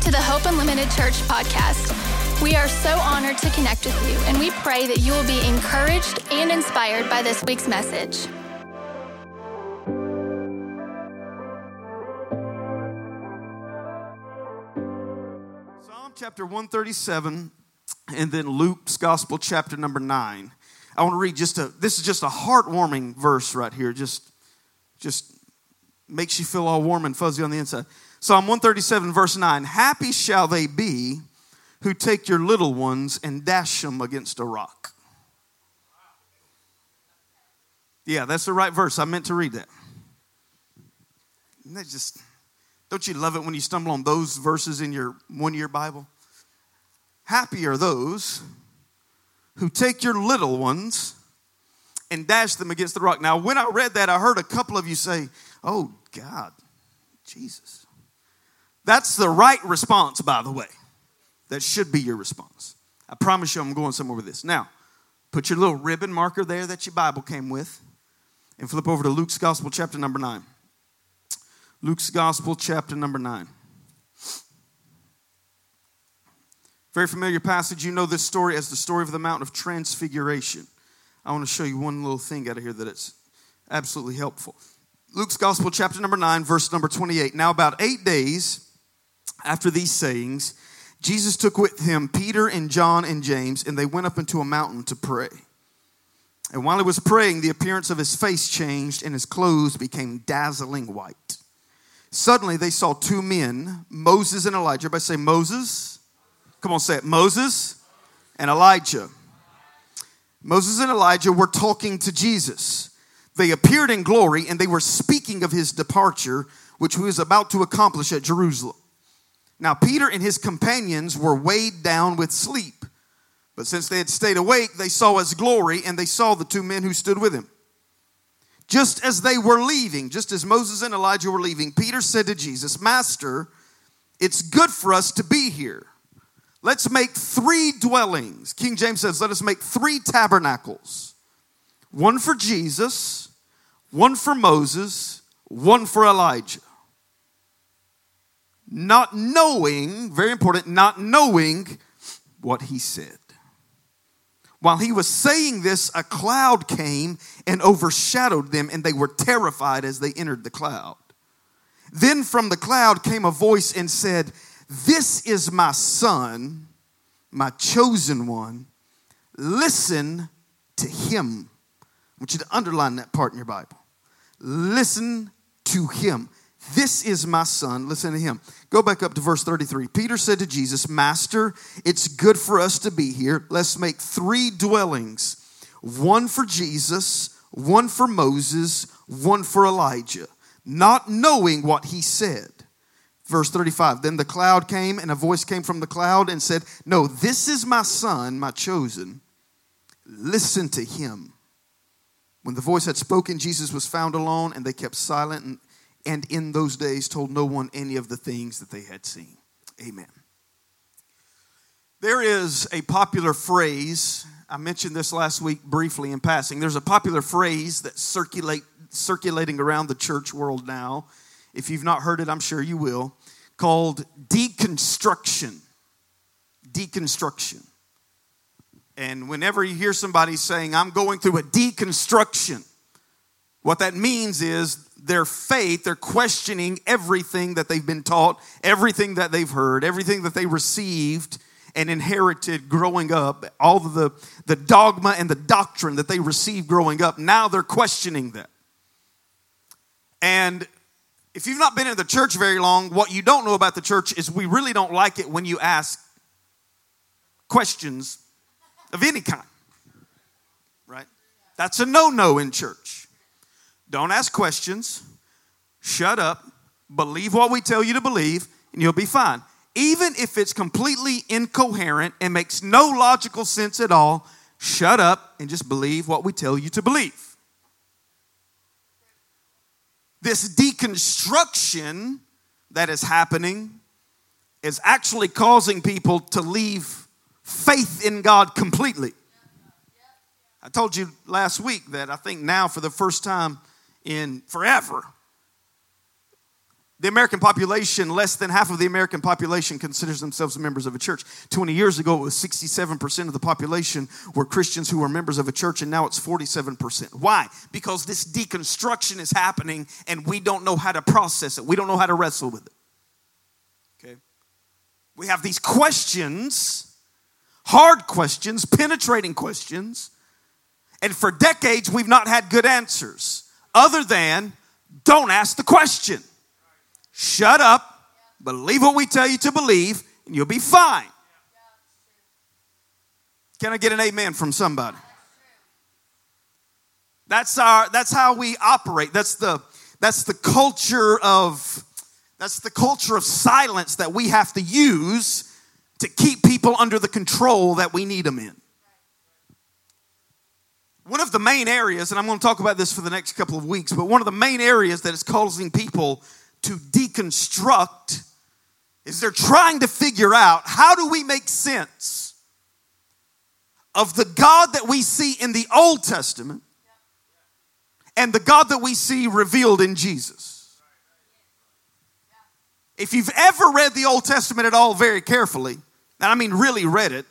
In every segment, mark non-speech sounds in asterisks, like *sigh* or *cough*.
to the Hope Unlimited Church podcast. We are so honored to connect with you, and we pray that you will be encouraged and inspired by this week's message. Psalm chapter 137 and then Luke's gospel chapter number 9. I want to read just a this is just a heartwarming verse right here. Just just makes you feel all warm and fuzzy on the inside. Psalm 137, verse 9 Happy shall they be who take your little ones and dash them against a rock. Yeah, that's the right verse. I meant to read that. Isn't that just, don't you love it when you stumble on those verses in your one year Bible? Happy are those who take your little ones and dash them against the rock. Now, when I read that, I heard a couple of you say, Oh, God, Jesus. That's the right response, by the way. That should be your response. I promise you, I'm going somewhere with this. Now, put your little ribbon marker there that your Bible came with and flip over to Luke's Gospel, chapter number 9. Luke's Gospel, chapter number 9. Very familiar passage. You know this story as the story of the Mount of Transfiguration. I want to show you one little thing out of here that it's absolutely helpful. Luke's Gospel, chapter number 9, verse number 28. Now, about eight days after these sayings, Jesus took with him Peter and John and James, and they went up into a mountain to pray. And while he was praying, the appearance of his face changed, and his clothes became dazzling white. Suddenly, they saw two men, Moses and Elijah. Everybody say Moses. Come on, say it. Moses and Elijah. Moses and Elijah were talking to Jesus. They appeared in glory and they were speaking of his departure, which he was about to accomplish at Jerusalem. Now, Peter and his companions were weighed down with sleep. But since they had stayed awake, they saw his glory and they saw the two men who stood with him. Just as they were leaving, just as Moses and Elijah were leaving, Peter said to Jesus, Master, it's good for us to be here. Let's make three dwellings. King James says, let us make three tabernacles one for Jesus, one for Moses, one for Elijah. Not knowing, very important, not knowing what he said. While he was saying this, a cloud came and overshadowed them, and they were terrified as they entered the cloud. Then from the cloud came a voice and said, This is my son, my chosen one. Listen to him. I want you to underline that part in your Bible. Listen to him. This is my son. Listen to him. Go back up to verse 33. Peter said to Jesus, Master, it's good for us to be here. Let's make three dwellings one for Jesus, one for Moses, one for Elijah, not knowing what he said. Verse 35 Then the cloud came, and a voice came from the cloud and said, No, this is my son, my chosen. Listen to him. When the voice had spoken, Jesus was found alone, and they kept silent and, in those days told no one any of the things that they had seen. Amen. There is a popular phrase, I mentioned this last week briefly in passing. There's a popular phrase that's circulate, circulating around the church world now. If you've not heard it, I'm sure you will, called deconstruction. Deconstruction. And whenever you hear somebody saying, I'm going through a deconstruction, what that means is their faith, they're questioning everything that they've been taught, everything that they've heard, everything that they received and inherited growing up, all the, the dogma and the doctrine that they received growing up. Now they're questioning that. And if you've not been in the church very long, what you don't know about the church is we really don't like it when you ask questions of any kind. Right? That's a no no in church. Don't ask questions. Shut up. Believe what we tell you to believe, and you'll be fine. Even if it's completely incoherent and makes no logical sense at all, shut up and just believe what we tell you to believe. This deconstruction that is happening is actually causing people to leave faith in God completely. I told you last week that I think now, for the first time in forever, The American population, less than half of the American population considers themselves members of a church. 20 years ago, it was 67% of the population were Christians who were members of a church, and now it's 47%. Why? Because this deconstruction is happening, and we don't know how to process it. We don't know how to wrestle with it. Okay? We have these questions, hard questions, penetrating questions, and for decades, we've not had good answers other than don't ask the question. Shut up, believe what we tell you to believe, and you'll be fine. Can I get an amen from somebody? That's our that's how we operate. That's the that's the culture of that's the culture of silence that we have to use to keep people under the control that we need them in. One of the main areas, and I'm going to talk about this for the next couple of weeks, but one of the main areas that is causing people to deconstruct is they're trying to figure out how do we make sense of the God that we see in the Old Testament and the God that we see revealed in Jesus. If you've ever read the Old Testament at all very carefully, and I mean really read it,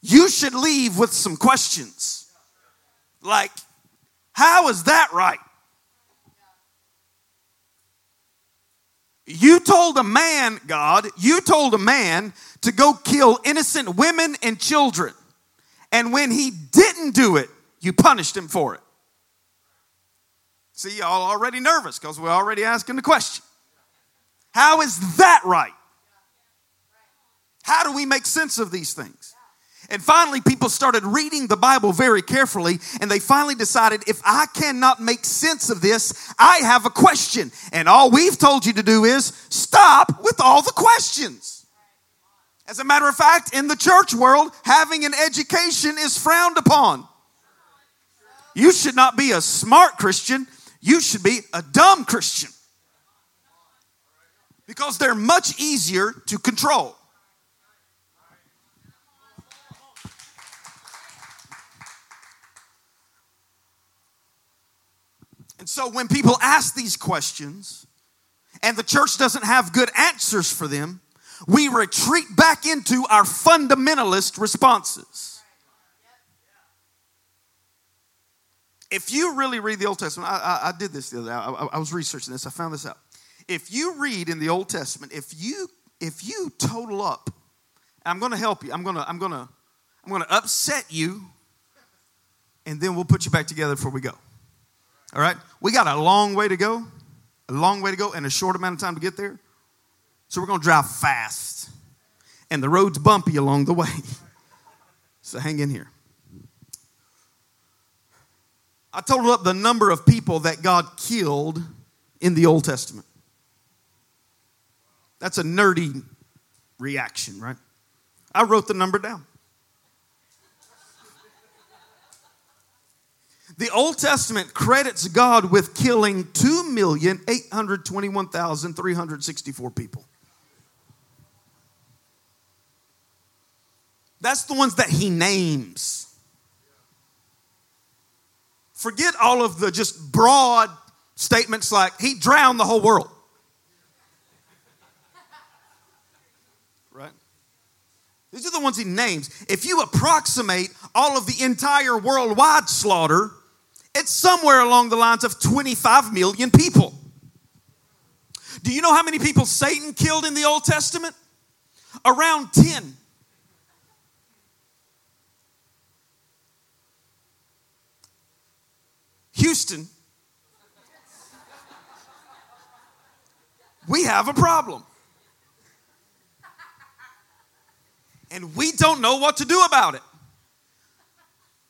you should leave with some questions. Like, how is that right? You told a man, God, you told a man to go kill innocent women and children. And when he didn't do it, you punished him for it. See, y'all already nervous because we're already asking the question. How is that right? How do we make sense of these things? And finally, people started reading the Bible very carefully, and they finally decided if I cannot make sense of this, I have a question. And all we've told you to do is stop with all the questions. As a matter of fact, in the church world, having an education is frowned upon. You should not be a smart Christian, you should be a dumb Christian. Because they're much easier to control. And so when people ask these questions and the church doesn't have good answers for them, we retreat back into our fundamentalist responses. If you really read the Old Testament, I, I, I did this the other day. I, I was researching this. I found this out. If you read in the Old Testament, if you if you total up, I'm going to help you. I'm going to I'm going to I'm going to upset you, and then we'll put you back together before we go. All right? We got a long way to go, a long way to go, and a short amount of time to get there. So we're going to drive fast. And the road's bumpy along the way. *laughs* So hang in here. I totaled up the number of people that God killed in the Old Testament. That's a nerdy reaction, right? I wrote the number down. The Old Testament credits God with killing 2,821,364 people. That's the ones that he names. Forget all of the just broad statements like he drowned the whole world. *laughs* Right? These are the ones he names. If you approximate all of the entire worldwide slaughter, it's somewhere along the lines of 25 million people. Do you know how many people Satan killed in the Old Testament? Around 10. Houston, we have a problem. And we don't know what to do about it.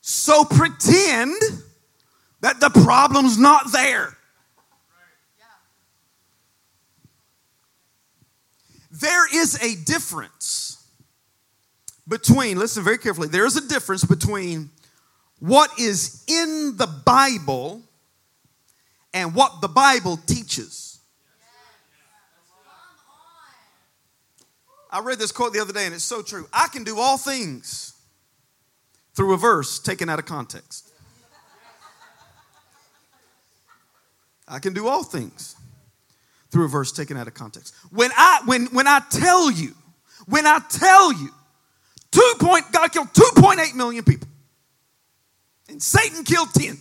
So pretend that the problem's not there. There is a difference between, listen very carefully, there is a difference between what is in the Bible and what the Bible teaches. I read this quote the other day and it's so true. I can do all things through a verse taken out of context. I can do all things through a verse taken out of context. When I when when I tell you, when I tell you, two point God killed 2.8 million people. And Satan killed 10.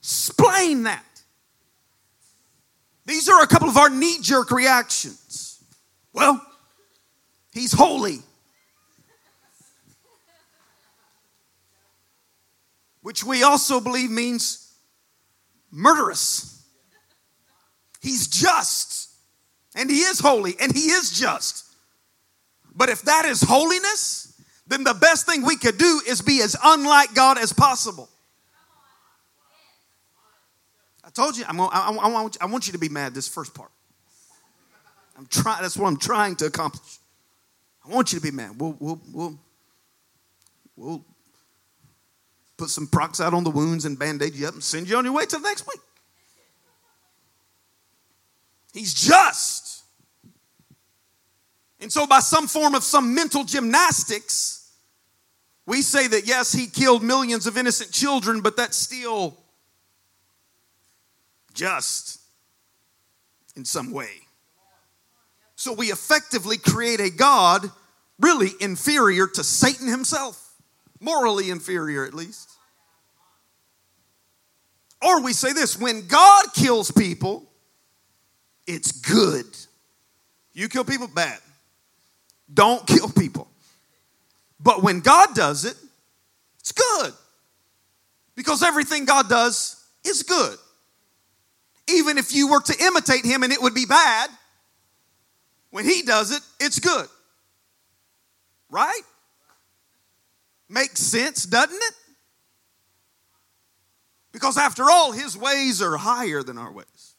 Explain that. These are a couple of our knee-jerk reactions. Well, he's holy. Which we also believe means murderous. He's just, and He is holy, and He is just. But if that is holiness, then the best thing we could do is be as unlike God as possible. I told you, I'm gonna, I, I, want, I want you to be mad this first part. I'm trying, that's what I'm trying to accomplish. I want you to be mad. We'll, we'll, we'll, we'll put some peroxide on the wounds and band aid you up and send you on your way till next week. He's just. And so, by some form of some mental gymnastics, we say that yes, he killed millions of innocent children, but that's still just in some way. So, we effectively create a God really inferior to Satan himself, morally inferior at least. Or we say this when God kills people, it's good. You kill people, bad. Don't *laughs* kill people. But when God does it, it's good. Because everything God does is good. Even if you were to imitate Him and it would be bad, when He does it, it's good. Right? Makes sense, doesn't it? Because after all, His ways are higher than our ways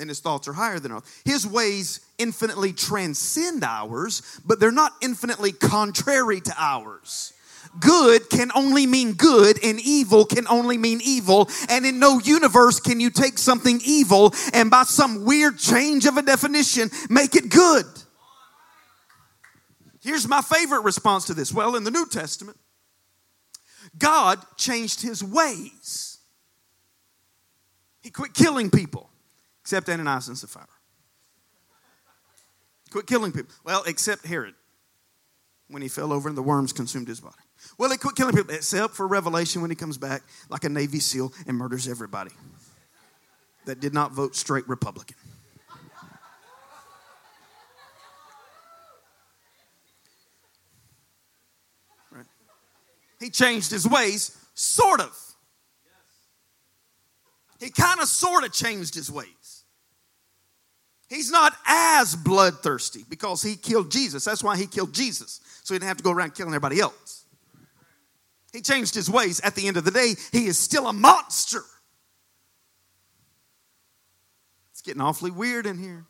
and his thoughts are higher than ours. His ways infinitely transcend ours, but they're not infinitely contrary to ours. Good can only mean good, and evil can only mean evil. And in no universe can you take something evil and, by some weird change of a definition, make it good. Here's my favorite response to this. Well, in the New Testament, God changed his ways. He quit killing people except Ananias and Sapphira. Quit killing people. Well, except Herod when he fell over and the worms consumed his body. Well, he quit killing people except for Revelation when he comes back like a Navy SEAL and murders everybody that did not vote straight Republican. He changed his ways, sort of. He kind of sort of changed his ways. He's not as bloodthirsty because he killed Jesus. That's why he killed Jesus. So he didn't have to go around killing everybody else. He changed his ways. At the end of the day, he is still a monster. It's getting awfully weird in here.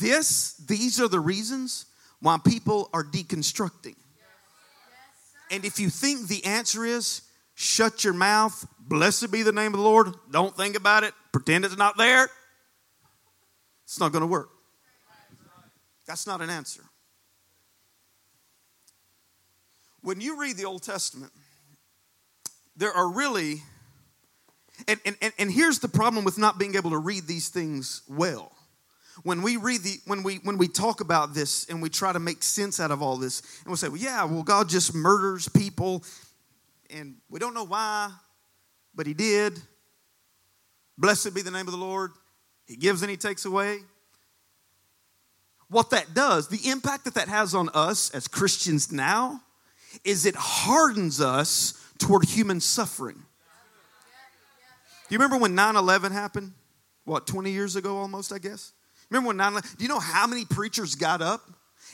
This, these are the reasons why people are deconstructing. And if you think the answer is shut your mouth, blessed be the name of the Lord, don't think about it, pretend it's not there, it's not going to work. That's not an answer. When you read the Old Testament, there are really, and, and, and here's the problem with not being able to read these things well. When we read the, when we when we talk about this and we try to make sense out of all this, and we say, well, yeah, well, God just murders people and we don't know why, but he did. Blessed be the name of the Lord. He gives and he takes away. What that does, the impact that that has on us as Christians now, is it hardens us toward human suffering. Do you remember when 9 11 happened? What, 20 years ago almost, I guess? Remember when 9 11? Do you know how many preachers got up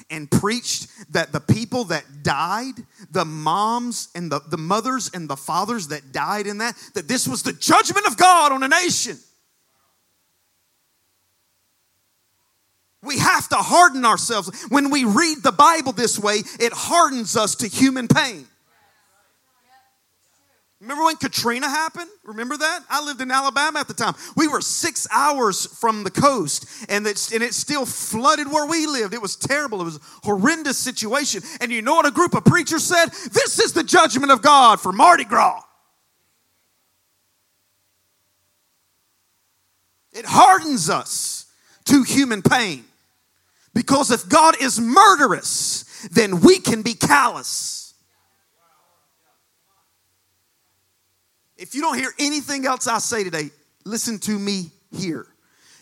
and preached that the people that died, the moms and the, the mothers and the fathers that died in that, that this was the judgment of God on a nation. We have to harden ourselves. When we read the Bible this way, it hardens us to human pain. Remember when Katrina happened? Remember that? I lived in Alabama at the time. We were six hours from the coast, and it, and it still flooded where we lived. It was terrible. It was a horrendous situation. And you know what a group of preachers said? This is the judgment of God for Mardi Gras. It hardens us to human pain. Because if God is murderous, then we can be callous. If you don't hear anything else I say today, listen to me here.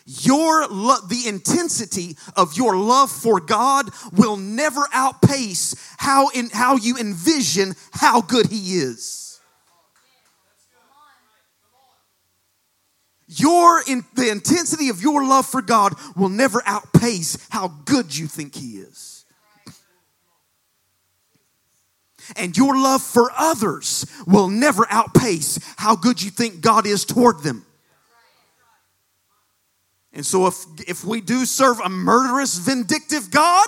Your lo- the intensity of your love for God will never outpace how in how you envision how good He is. Your in, the intensity of your love for God will never outpace how good you think He is. And your love for others will never outpace how good you think God is toward them. And so, if, if we do serve a murderous, vindictive God,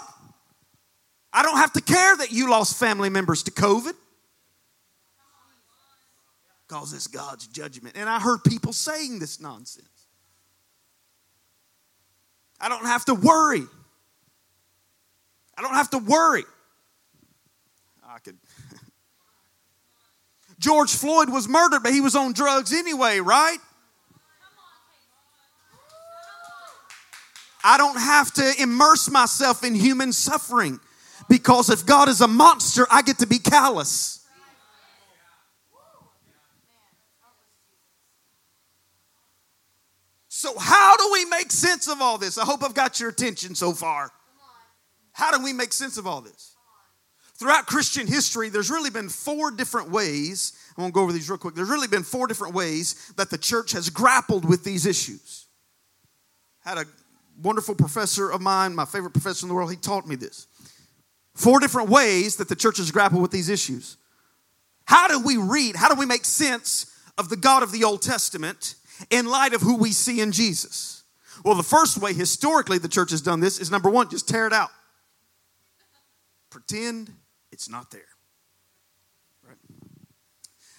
I don't have to care that you lost family members to COVID. Because it's God's judgment. And I heard people saying this nonsense. I don't have to worry. I don't have to worry. I could. George Floyd was murdered, but he was on drugs anyway, right? I don't have to immerse myself in human suffering because if God is a monster, I get to be callous. So, how do we make sense of all this? I hope I've got your attention so far. How do we make sense of all this? Throughout Christian history, there's really been four different ways. I won't go over these real quick. There's really been four different ways that the church has grappled with these issues. Had a wonderful professor of mine, my favorite professor in the world, he taught me this. Four different ways that the church has grappled with these issues. How do we read, how do we make sense of the God of the Old Testament in light of who we see in Jesus? Well, the first way historically the church has done this is number one, just tear it out. Pretend it's not there. Right?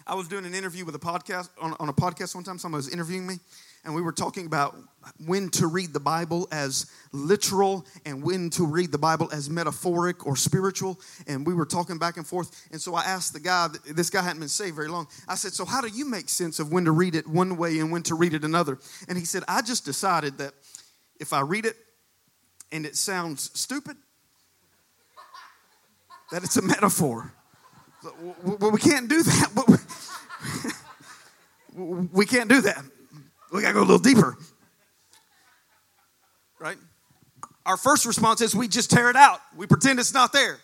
I was doing an interview with a podcast on, on a podcast one time. Someone was interviewing me, and we were talking about when to read the Bible as literal and when to read the Bible as metaphoric or spiritual. And we were talking back and forth. And so I asked the guy, this guy hadn't been saved very long. I said, So, how do you make sense of when to read it one way and when to read it another? And he said, I just decided that if I read it and it sounds stupid, that it's a metaphor. Well, *laughs* we can't do that. We can't do that. We got to go a little deeper. Right? Our first response is we just tear it out. We pretend it's not there.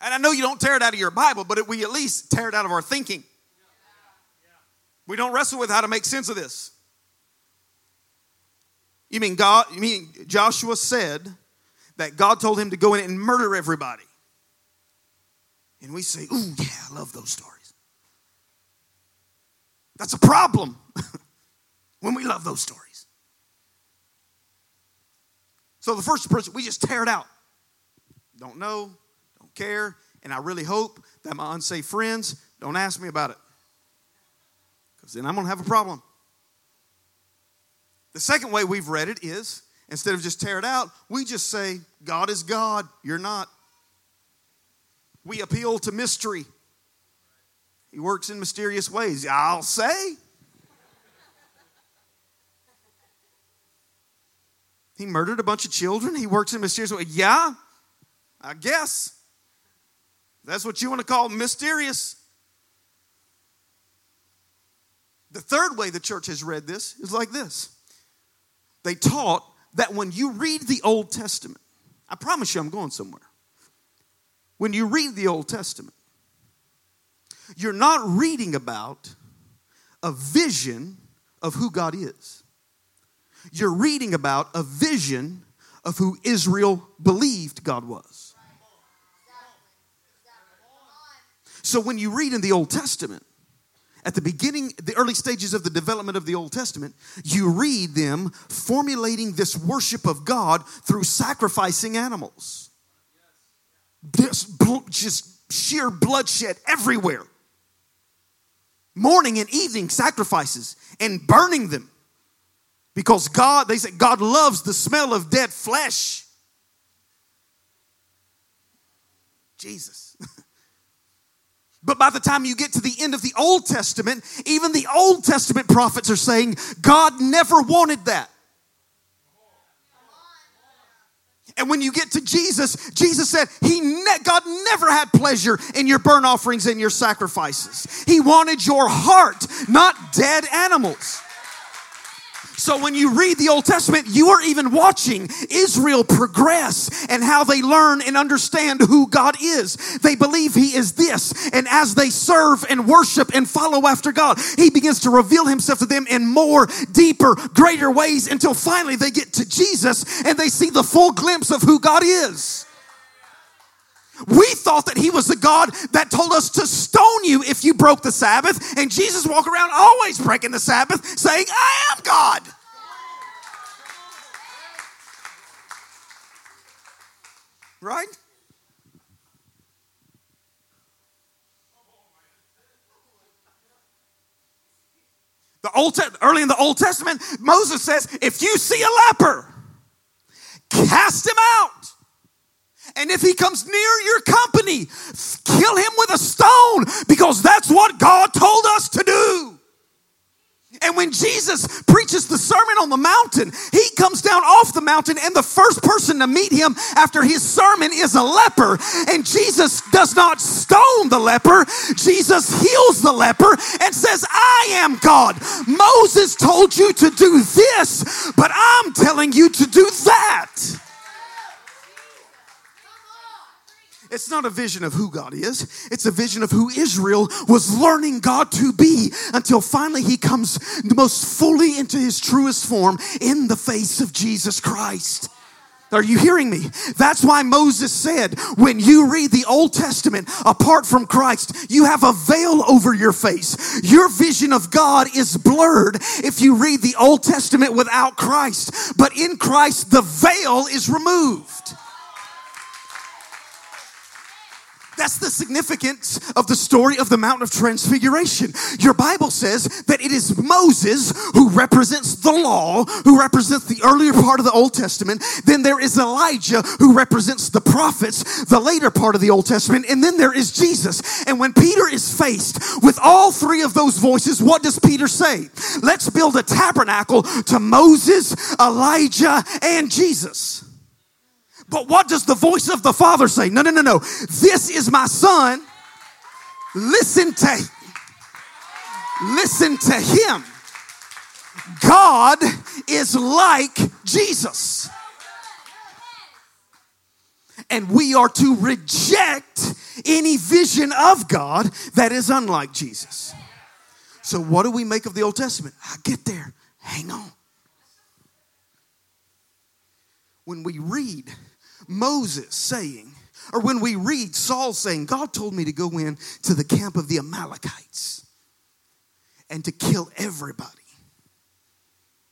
And I know you don't tear it out of your Bible, but we at least tear it out of our thinking. We don't wrestle with how to make sense of this. You mean God, you mean Joshua said that God told him to go in and murder everybody. And we say, ooh, yeah, I love those stories. That's a problem *laughs* when we love those stories. So the first person, we just tear it out. Don't know, don't care, and I really hope that my unsafe friends don't ask me about it. Because then I'm going to have a problem. The second way we've read it is instead of just tear it out, we just say, God is God, you're not. We appeal to mystery. He works in mysterious ways. I'll say. He murdered a bunch of children. He works in mysterious ways. Yeah, I guess. That's what you want to call mysterious. The third way the church has read this is like this they taught that when you read the Old Testament, I promise you I'm going somewhere. When you read the Old Testament, you're not reading about a vision of who God is. You're reading about a vision of who Israel believed God was. So when you read in the Old Testament, at the beginning, the early stages of the development of the Old Testament, you read them formulating this worship of God through sacrificing animals. This just sheer bloodshed everywhere. Morning and evening sacrifices and burning them. Because God, they said, God loves the smell of dead flesh. Jesus. *laughs* But by the time you get to the end of the Old Testament, even the Old Testament prophets are saying God never wanted that. And when you get to Jesus, Jesus said, He ne- God never had pleasure in your burnt offerings and your sacrifices. He wanted your heart, not dead animals. So when you read the Old Testament, you are even watching Israel progress and how they learn and understand who God is. They believe He is this. And as they serve and worship and follow after God, He begins to reveal Himself to them in more, deeper, greater ways until finally they get to Jesus and they see the full glimpse of who God is. We thought that he was the God that told us to stone you if you broke the Sabbath, and Jesus walked around always breaking the Sabbath, saying, I am God. Right? The Old early in the Old Testament, Moses says, if you see a leper, cast him out. And if he comes near your company, kill him with a stone because that's what God told us to do. And when Jesus preaches the Sermon on the Mountain, he comes down off the mountain, and the first person to meet him after his sermon is a leper. And Jesus does not stone the leper, Jesus heals the leper and says, I am God. Moses told you to do this, but I'm telling you to do that. It's not a vision of who God is, it's a vision of who Israel was learning God to be until finally he comes most fully into his truest form in the face of Jesus Christ. Are you hearing me? That's why Moses said, when you read the Old Testament apart from Christ, you have a veil over your face. Your vision of God is blurred if you read the Old Testament without Christ. But in Christ, the veil is removed. That's the significance of the story of the Mount of Transfiguration. Your Bible says that it is Moses who represents the law, who represents the earlier part of the Old Testament. Then there is Elijah who represents the prophets, the later part of the Old Testament. And then there is Jesus. And when Peter is faced with all three of those voices, what does Peter say? Let's build a tabernacle to Moses, Elijah, and Jesus. But what does the voice of the Father say? No, no, no, no. This is my son. Listen to listen to him. God is like Jesus. And we are to reject any vision of God that is unlike Jesus. So, what do we make of the Old Testament? I get there. Hang on. When we read Moses saying, or when we read Saul saying, God told me to go in to the camp of the Amalekites and to kill everybody.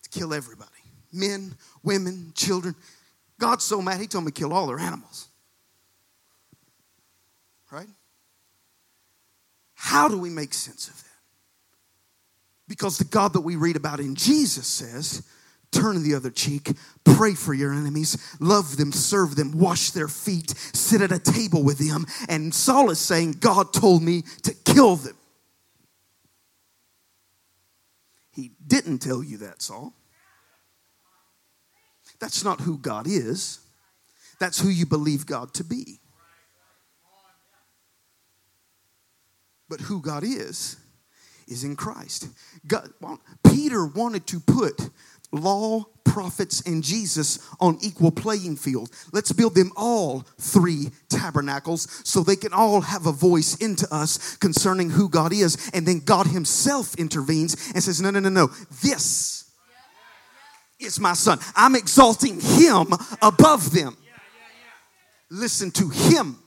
To kill everybody. Men, women, children. God's so mad, he told me to kill all their animals. Right? How do we make sense of that? Because the God that we read about in Jesus says, turn the other cheek, pray for your enemies, love them, serve them, wash their feet, sit at a table with them. And Saul is saying, God told me to kill them. He didn't tell you that, Saul. That's not who God is. That's who you believe God to be. But who God is, is in Christ. God, Peter wanted to put law, prophets, and Jesus on equal playing field. Let's build them all three tabernacles so they can all have a voice into us concerning who God is. And then God Himself intervenes and says, No, no, no, no. This is my son. I'm exalting Him above them. Listen to Him.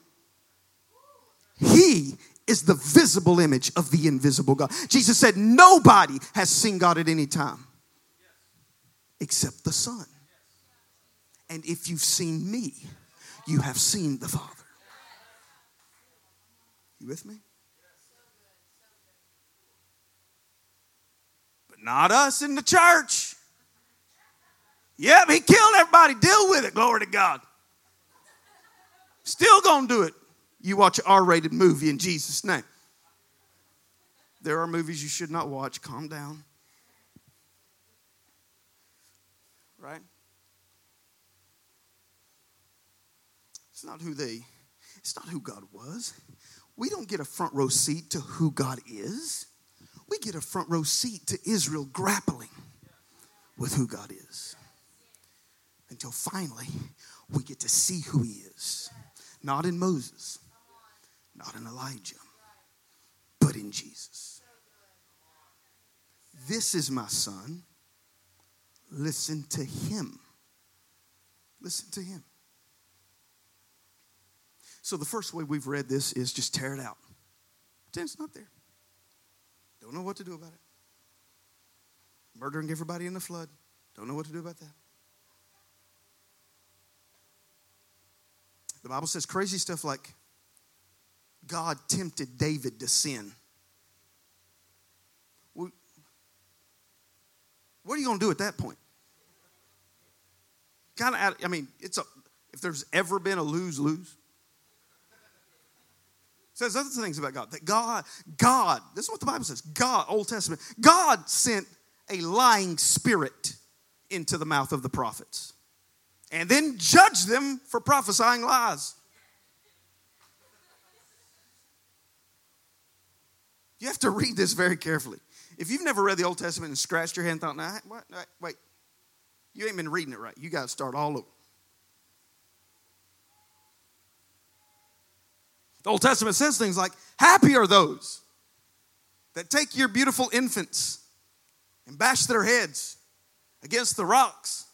He is the visible image of the invisible God. Jesus said, Nobody has seen God at any time except the Son. And if you've seen me, you have seen the Father. You with me? But not us in the church. Yep, he killed everybody. Deal with it. Glory to God. Still gonna do it. You watch an R rated movie in Jesus' name. There are movies you should not watch. Calm down. right? Not who they, it's not who God was. We don't get a front row seat to who God is. We get a front row seat to Israel grappling with who God is. Until finally, we get to see who He is. Not in Moses, not in Elijah, but in Jesus. This is my son. Listen to him. Listen to him. So, the first way we've read this is just tear it out. Pretend it's not there. Don't know what to do about it. Murdering everybody in the flood. Don't know what to do about that. The Bible says crazy stuff like God tempted David to sin. What are you going to do at that point? Kind of, I mean, it's a, if there's ever been a lose lose, says other things about God. That God, God, this is what the Bible says. God, Old Testament, God sent a lying spirit into the mouth of the prophets and then judged them for prophesying lies. You have to read this very carefully. If you've never read the Old Testament and scratched your head and thought, nah, what, wait, you ain't been reading it right. You got to start all over. The Old Testament says things like, Happy are those that take your beautiful infants and bash their heads against the rocks.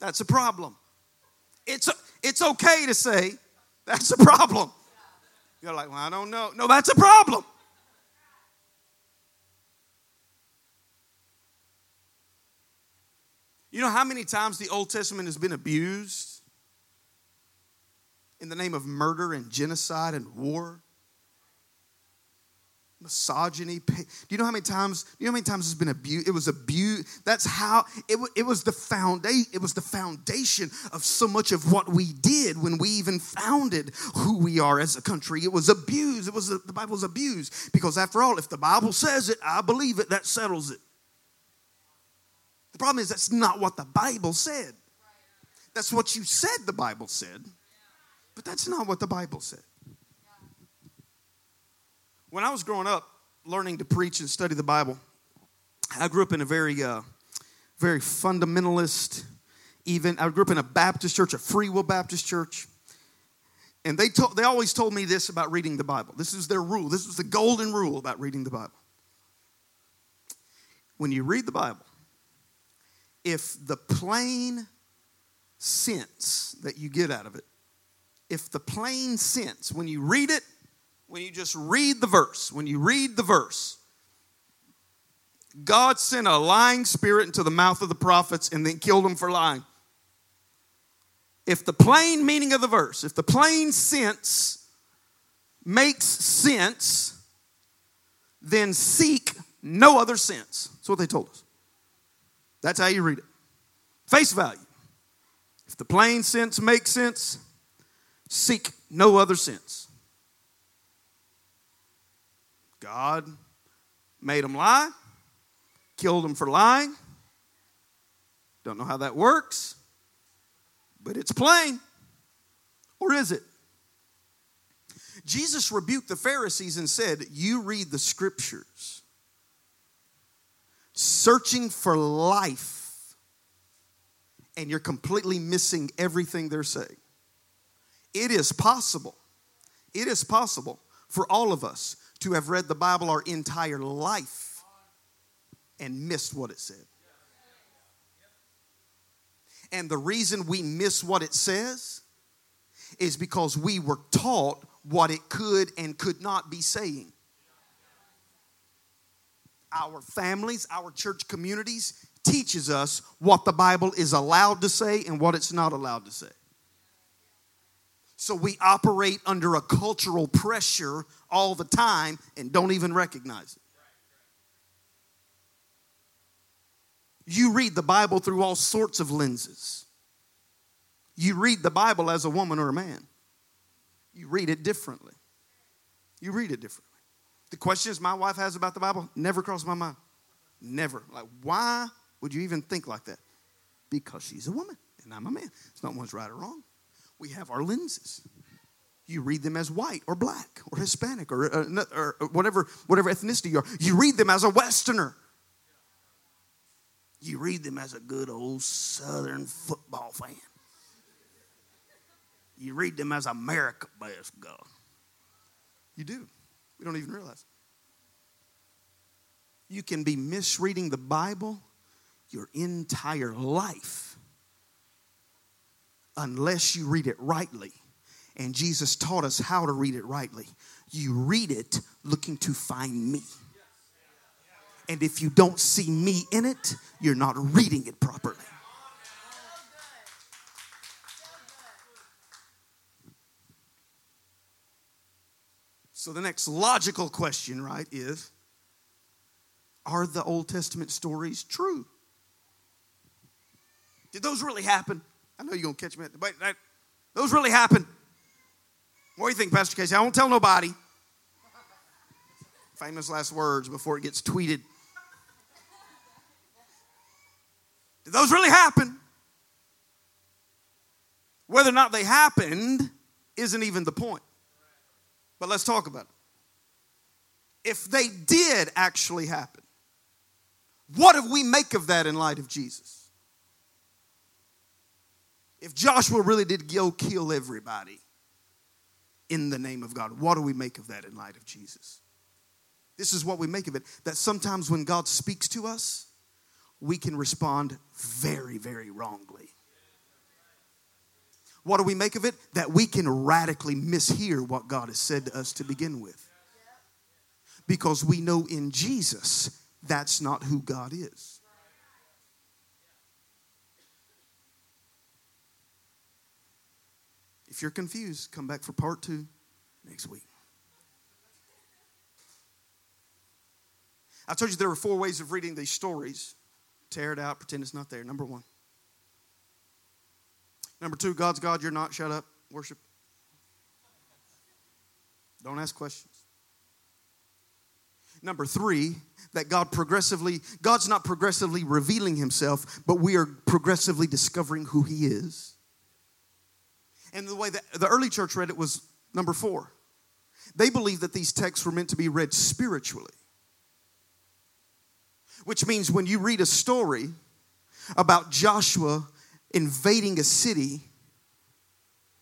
That's a problem. It's, it's okay to say, That's a problem. You're like, Well, I don't know. No, that's a problem. You know how many times the Old Testament has been abused? In the name of murder and genocide and war misogyny do you know how many times Do you know how many times it's been abused it was abused that's how it, it was the foundation it was the foundation of so much of what we did when we even founded who we are as a country. It was abused it was the bible was abused because after all if the bible says it i believe it that settles it. The problem is that's not what the bible said. That's what you said the bible said but that's not what the Bible said. When I was growing up, learning to preach and study the Bible, I grew up in a very, uh, very fundamentalist, even, I grew up in a Baptist church, a Free Will Baptist church. And they, told, they always told me this about reading the Bible. This is their rule. This was the golden rule about reading the Bible. When you read the Bible, if the plain sense that you get out of it if the plain sense, when you read it, when you just read the verse, when you read the verse, God sent a lying spirit into the mouth of the prophets and then killed them for lying. If the plain meaning of the verse, if the plain sense makes sense, then seek no other sense. That's what they told us. That's how you read it. Face value. If the plain sense makes sense, seek no other sense. God made them lie, killed them for lying. Don't know how that works, but it's plain. Or is it? Jesus rebuked the Pharisees and said, You read the scriptures, searching for life, and you're completely missing everything they're saying. It is possible, it is possible for all of us to have read the Bible our entire life and missed what it said. And the reason we miss what it says is because we were taught what it could and could not be saying. Our families, our church communities teaches us what the Bible is allowed to say and what it's not allowed to say. So we operate under a cultural pressure all the time and don't even recognize it. You read the Bible through all sorts of lenses. You read the Bible as a woman or a man. You read it differently. You read it differently. The questions my wife has about the Bible never cross my mind. Never. Like, why would you even think like that? because she's a woman and I'm a man. It's not one's right or wrong. We have our lenses. You read them as white or black or Hispanic or, uh, or whatever, whatever ethnicity you are. You read them as a Westerner. You read them as a good old Southern football fan. You read them as America best God. You do. We don't even realize. You can be misreading the Bible your entire life unless you read it rightly. And Jesus taught us how to read it rightly. You read it looking to find me. And if you don't see me in it, you're not reading it properly. So the next logical question, right, is are the Old Testament stories true? Did those really happen? I know you're going to catch me at the but those really happen. What do you think, Pastor Casey? I won't tell nobody. *laughs* Famous last words before it gets tweeted. Did those really happen? Whether or not they happened isn't even the point. But let's talk about it. If they did actually happen, what do we make of that in light of Jesus? If Joshua really did go kill everybody in the name of God, what do we make of that in light of Jesus? This is what we make of it that sometimes when God speaks to us, we can respond very, very wrongly. What do we make of it? That we can radically mishear what God has said to us to begin with. Because we know in Jesus that's not who God is. If you're confused, come back for part two next week. I told you there were four ways of reading these stories tear it out, pretend it's not there. Number one. Number two, God's God, you're not. Shut up. Worship. Don't ask questions. Number three, that God progressively, God's not progressively revealing himself, but we are progressively discovering who he is. And the way that the early church read it was number four. They believed that these texts were meant to be read spiritually. Which means when you read a story about Joshua invading a city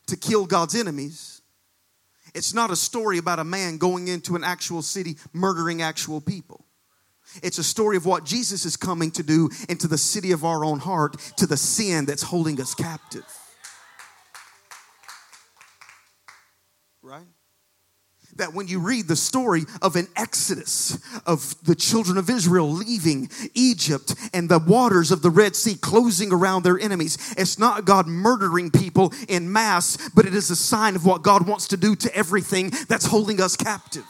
to kill God's enemies, it's not a story about a man going into an actual city murdering actual people. It's a story of what Jesus is coming to do into the city of our own heart, to the sin that's holding us captive. Right? that when you read the story of an exodus of the children of Israel leaving Egypt and the waters of the Red Sea closing around their enemies, it's not God murdering people in mass, but it is a sign of what God wants to do to everything that's holding us captive.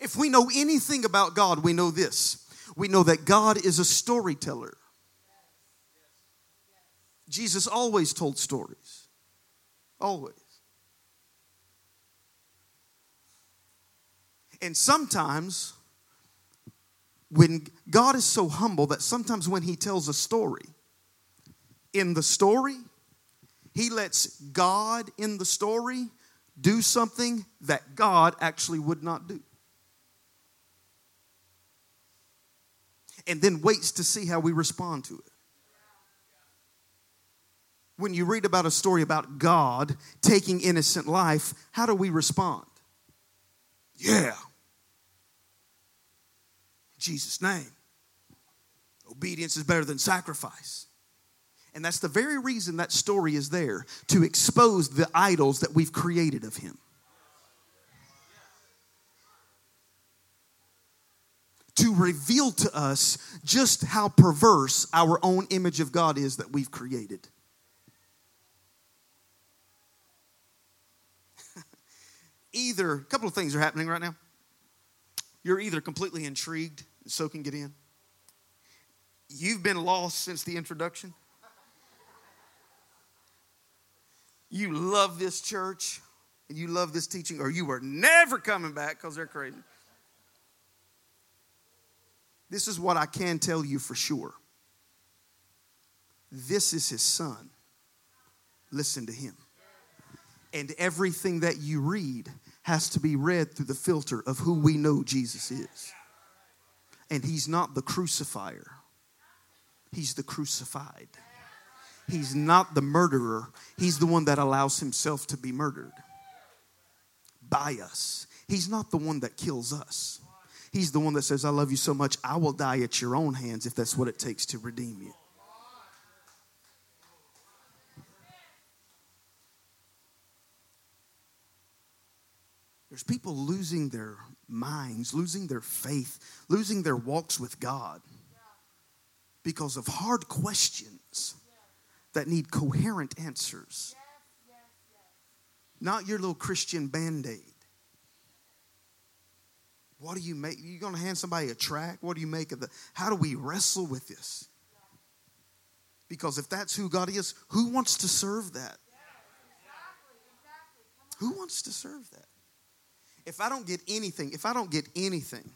If we know anything about God, we know this. We know that God is a storyteller. Jesus always told stories. Always. And sometimes, when God is so humble that sometimes when He tells a story, in the story, He lets God in the story do something that God actually would not do. And then waits to see how we respond to it when you read about a story about God taking innocent life, how do we respond? Yeah. In Jesus' name. Obedience is better than sacrifice. And that's the very reason that story is there to expose the idols that we've created of Him. To reveal to us just how perverse our own image of God is that we've created. Either, a couple of things are happening right now. You're either completely intrigued and soaking it in. You've been lost since the introduction. You love this church and you love this teaching, or you are never coming back because they're crazy. This is what I can tell you for sure. This is his son. Listen to him. And everything that you read has to be read through the filter of who we know Jesus is. And he's not the crucifier, he's the crucified. He's not the murderer, he's the one that allows himself to be murdered by us. He's not the one that kills us. He's the one that says, I love you so much, I will die at your own hands if that's what it takes to redeem you. There's people losing their minds, losing their faith, losing their walks with God because of hard questions that need coherent answers. Not your little Christian band aid. What do you make? You're going to hand somebody a track? What do you make of the? How do we wrestle with this? Because if that's who God is, who wants to serve that? Who wants to serve that? If I don't get anything, if I don't get anything,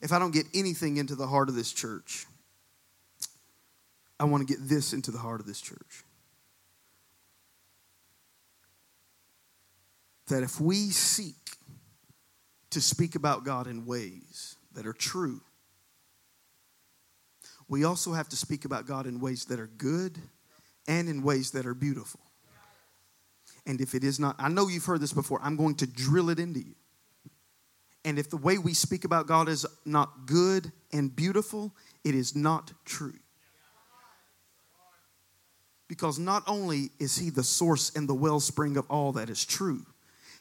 if I don't get anything into the heart of this church, I want to get this into the heart of this church. That if we seek to speak about God in ways that are true, we also have to speak about God in ways that are good and in ways that are beautiful. And if it is not, I know you've heard this before, I'm going to drill it into you. And if the way we speak about God is not good and beautiful, it is not true. Because not only is He the source and the wellspring of all that is true,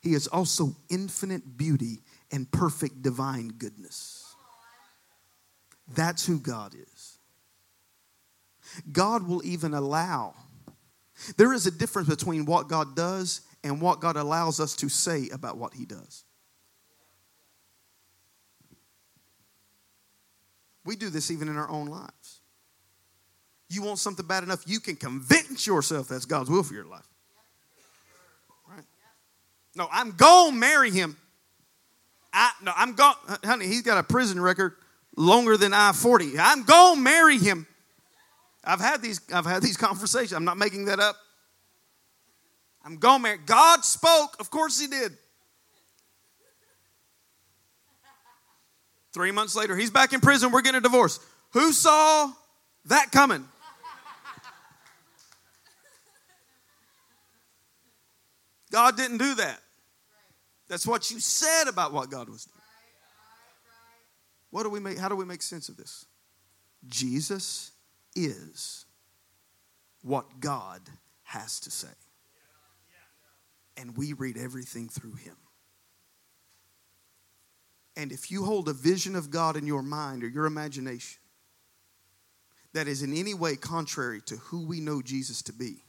He is also infinite beauty and perfect divine goodness. That's who God is. God will even allow. There is a difference between what God does and what God allows us to say about what He does. We do this even in our own lives. You want something bad enough, you can convince yourself that's God's will for your life. Right? No, I'm going to marry him. I, no, I'm going, honey, he's got a prison record longer than I 40. I'm going to marry him. I've had these, I've had these *laughs* conversations. I'm not making that up. I'm going to marry. God spoke. Of course he did. Three months later, he's back in prison. We're getting a divorce. Who saw that coming? God didn't do that. That's what you said about what God was doing. What do we make how do we make sense of this? Jesus is what God has to say. And we read everything through him. And if you hold a vision of God in your mind or your imagination that is in any way contrary to who we know Jesus to be,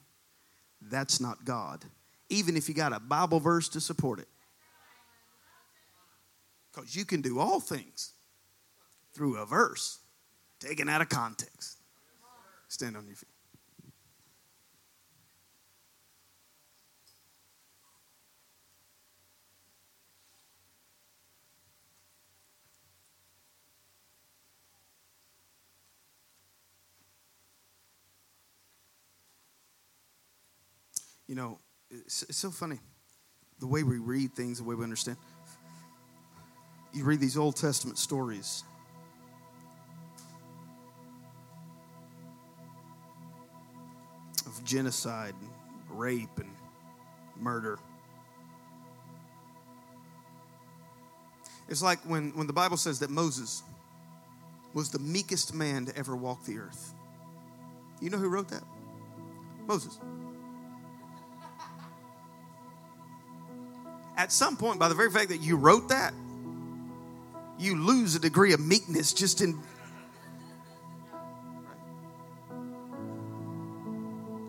that's not God even if you got a Bible verse to support it. Because you can do all things through a verse taken out of context. Stand on your feet. You know, it's, it's so funny the way we read things, the way we understand. You read these Old Testament stories. Of genocide, and rape, and murder. It's like when, when the Bible says that Moses was the meekest man to ever walk the earth. You know who wrote that? Moses. At some point, by the very fact that you wrote that, you lose a degree of meekness just in.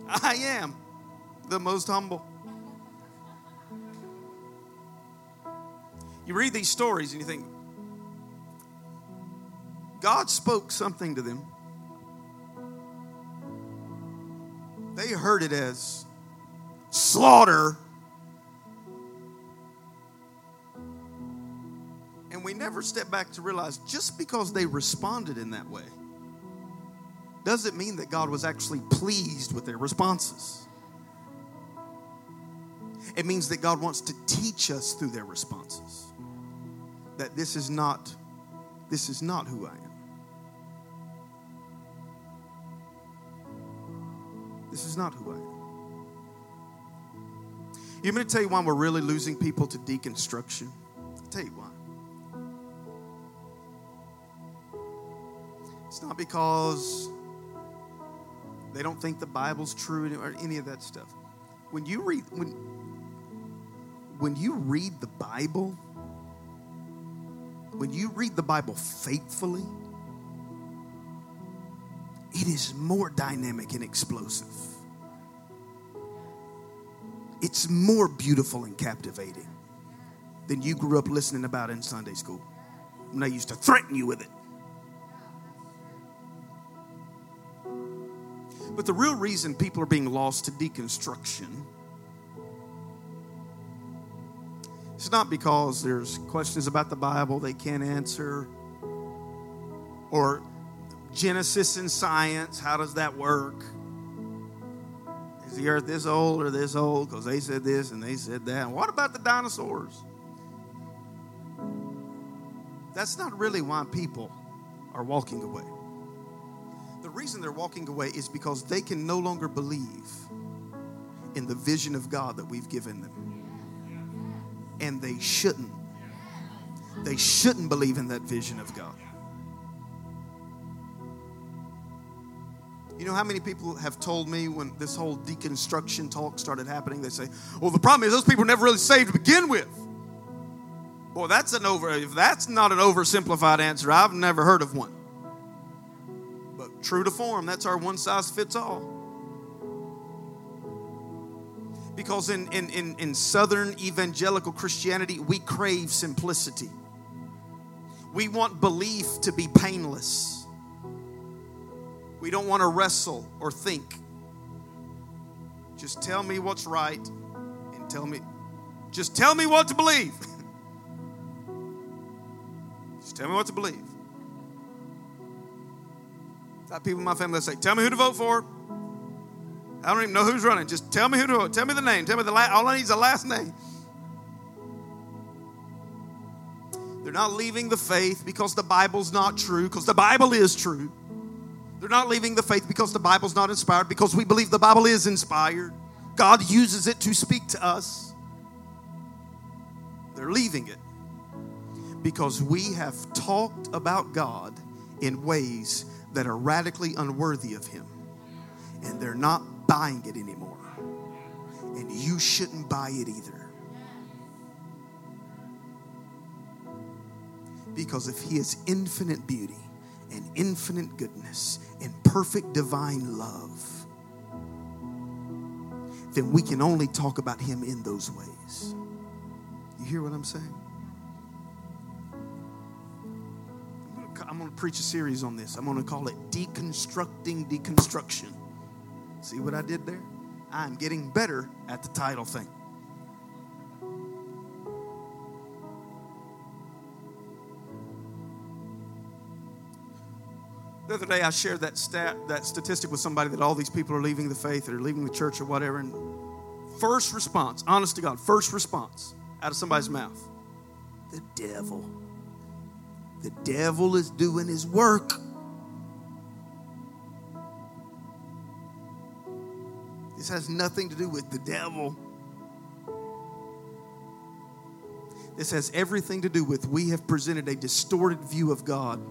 I am the most humble. You read these stories and you think, God spoke something to them. They heard it as slaughter never step back to realize just because they responded in that way doesn't mean that God was actually pleased with their responses. It means that God wants to teach us through their responses that this is not this is not who I am. This is not who I am. You want me to tell you why we're really losing people to deconstruction? I'll tell you why. It's not because they don't think the Bible's true or any of that stuff. When you read when when you read the Bible, when you read the Bible faithfully, it is more dynamic and explosive. It's more beautiful and captivating than you grew up listening about in Sunday school when they used to threaten you with it. But the real reason people are being lost to deconstruction is not because there's questions about the Bible they can't answer or Genesis and science, how does that work? Is the earth this old or this old? Because they said this and they said that. What about the dinosaurs? That's not really why people are walking away. Reason they're walking away is because they can no longer believe in the vision of God that we've given them. And they shouldn't. They shouldn't believe in that vision of God. You know how many people have told me when this whole deconstruction talk started happening? They say, well, the problem is those people never really saved to begin with. Boy, that's an over, if that's not an oversimplified answer, I've never heard of one. True to form, that's our one size fits all. Because in, in, in, in Southern evangelical Christianity, we crave simplicity. We want belief to be painless. We don't want to wrestle or think. Just tell me what's right and tell me, just tell me what to believe. *laughs* just tell me what to believe. People in my family say, Tell me who to vote for. I don't even know who's running. Just tell me who to vote. Tell me the name. Tell me the last. All I need is a last name. They're not leaving the faith because the Bible's not true, because the Bible is true. They're not leaving the faith because the Bible's not inspired, because we believe the Bible is inspired. God uses it to speak to us. They're leaving it because we have talked about God in ways that are radically unworthy of Him. And they're not buying it anymore. And you shouldn't buy it either. Because if He is infinite beauty and infinite goodness and perfect divine love, then we can only talk about Him in those ways. You hear what I'm saying? I'm going to preach a series on this. I'm going to call it Deconstructing Deconstruction. See what I did there? I'm getting better at the title thing. The other day, I shared that stat, that statistic with somebody that all these people are leaving the faith or leaving the church or whatever. And first response, honest to God, first response out of somebody's mouth, the devil. The devil is doing his work. This has nothing to do with the devil. This has everything to do with we have presented a distorted view of God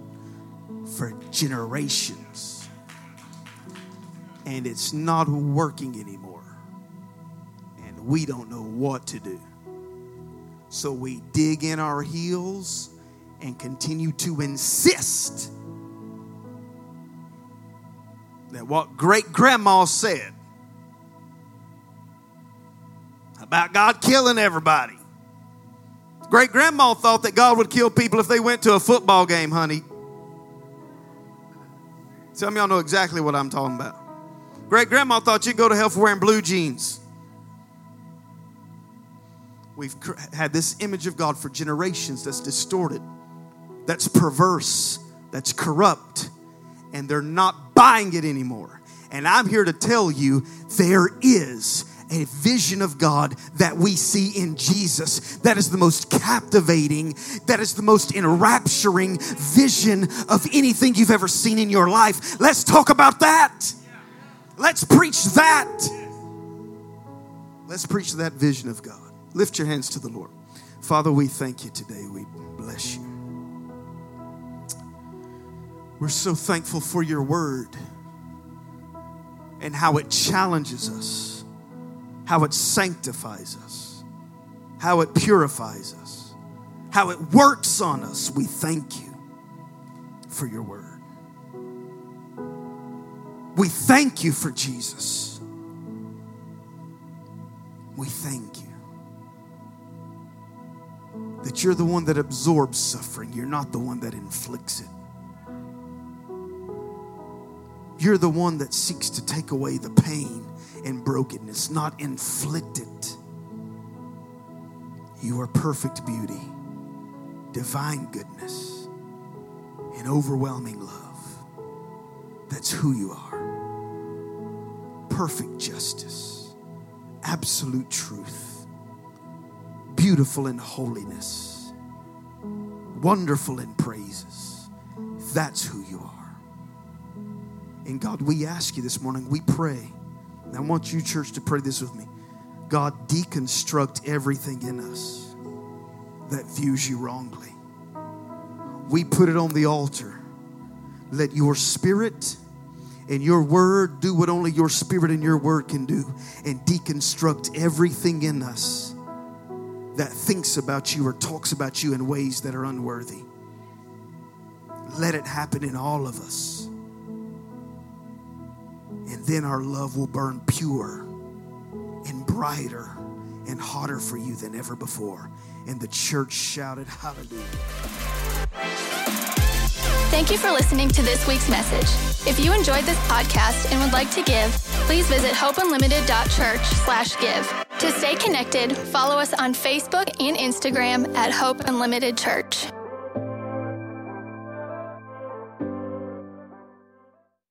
for generations. And it's not working anymore. And we don't know what to do. So we dig in our heels and continue to insist that what great grandma said about God killing everybody. Great grandma thought that God would kill people if they went to a football game, honey. Some of y'all know exactly what I'm talking about. Great grandma thought you'd go to hell for wearing blue jeans. We've had this image of God for generations that's distorted that's perverse, that's corrupt, and they're not buying it anymore. And I'm here to tell you there is a vision of God that we see in Jesus that is the most captivating, that is the most enrapturing vision of anything you've ever seen in your life. Let's talk about that. Let's preach that. Let's preach that vision of God. Lift your hands to the Lord. Father, we thank you today. We bless you. We're so thankful for your word and how it challenges us, how it sanctifies us, how it purifies us, how it works on us. We thank you for your word. We thank you for Jesus. We thank you that you're the one that absorbs suffering, you're not the one that inflicts it. You're the one that seeks to take away the pain and brokenness, not inflict it. You are perfect beauty, divine goodness, and overwhelming love. That's who you are. Perfect justice, absolute truth, beautiful in holiness, wonderful in praises. That's who you are. And God, we ask you this morning, we pray. I want you, church, to pray this with me. God, deconstruct everything in us that views you wrongly. We put it on the altar. Let your spirit and your word do what only your spirit and your word can do and deconstruct everything in us that thinks about you or talks about you in ways that are unworthy. Let it happen in all of us. And then our love will burn pure and brighter and hotter for you than ever before. And the church shouted, Hallelujah. Thank you for listening to this week's message. If you enjoyed this podcast and would like to give, please visit hopeunlimited.church slash give. To stay connected, follow us on Facebook and Instagram at Hope Unlimited Church.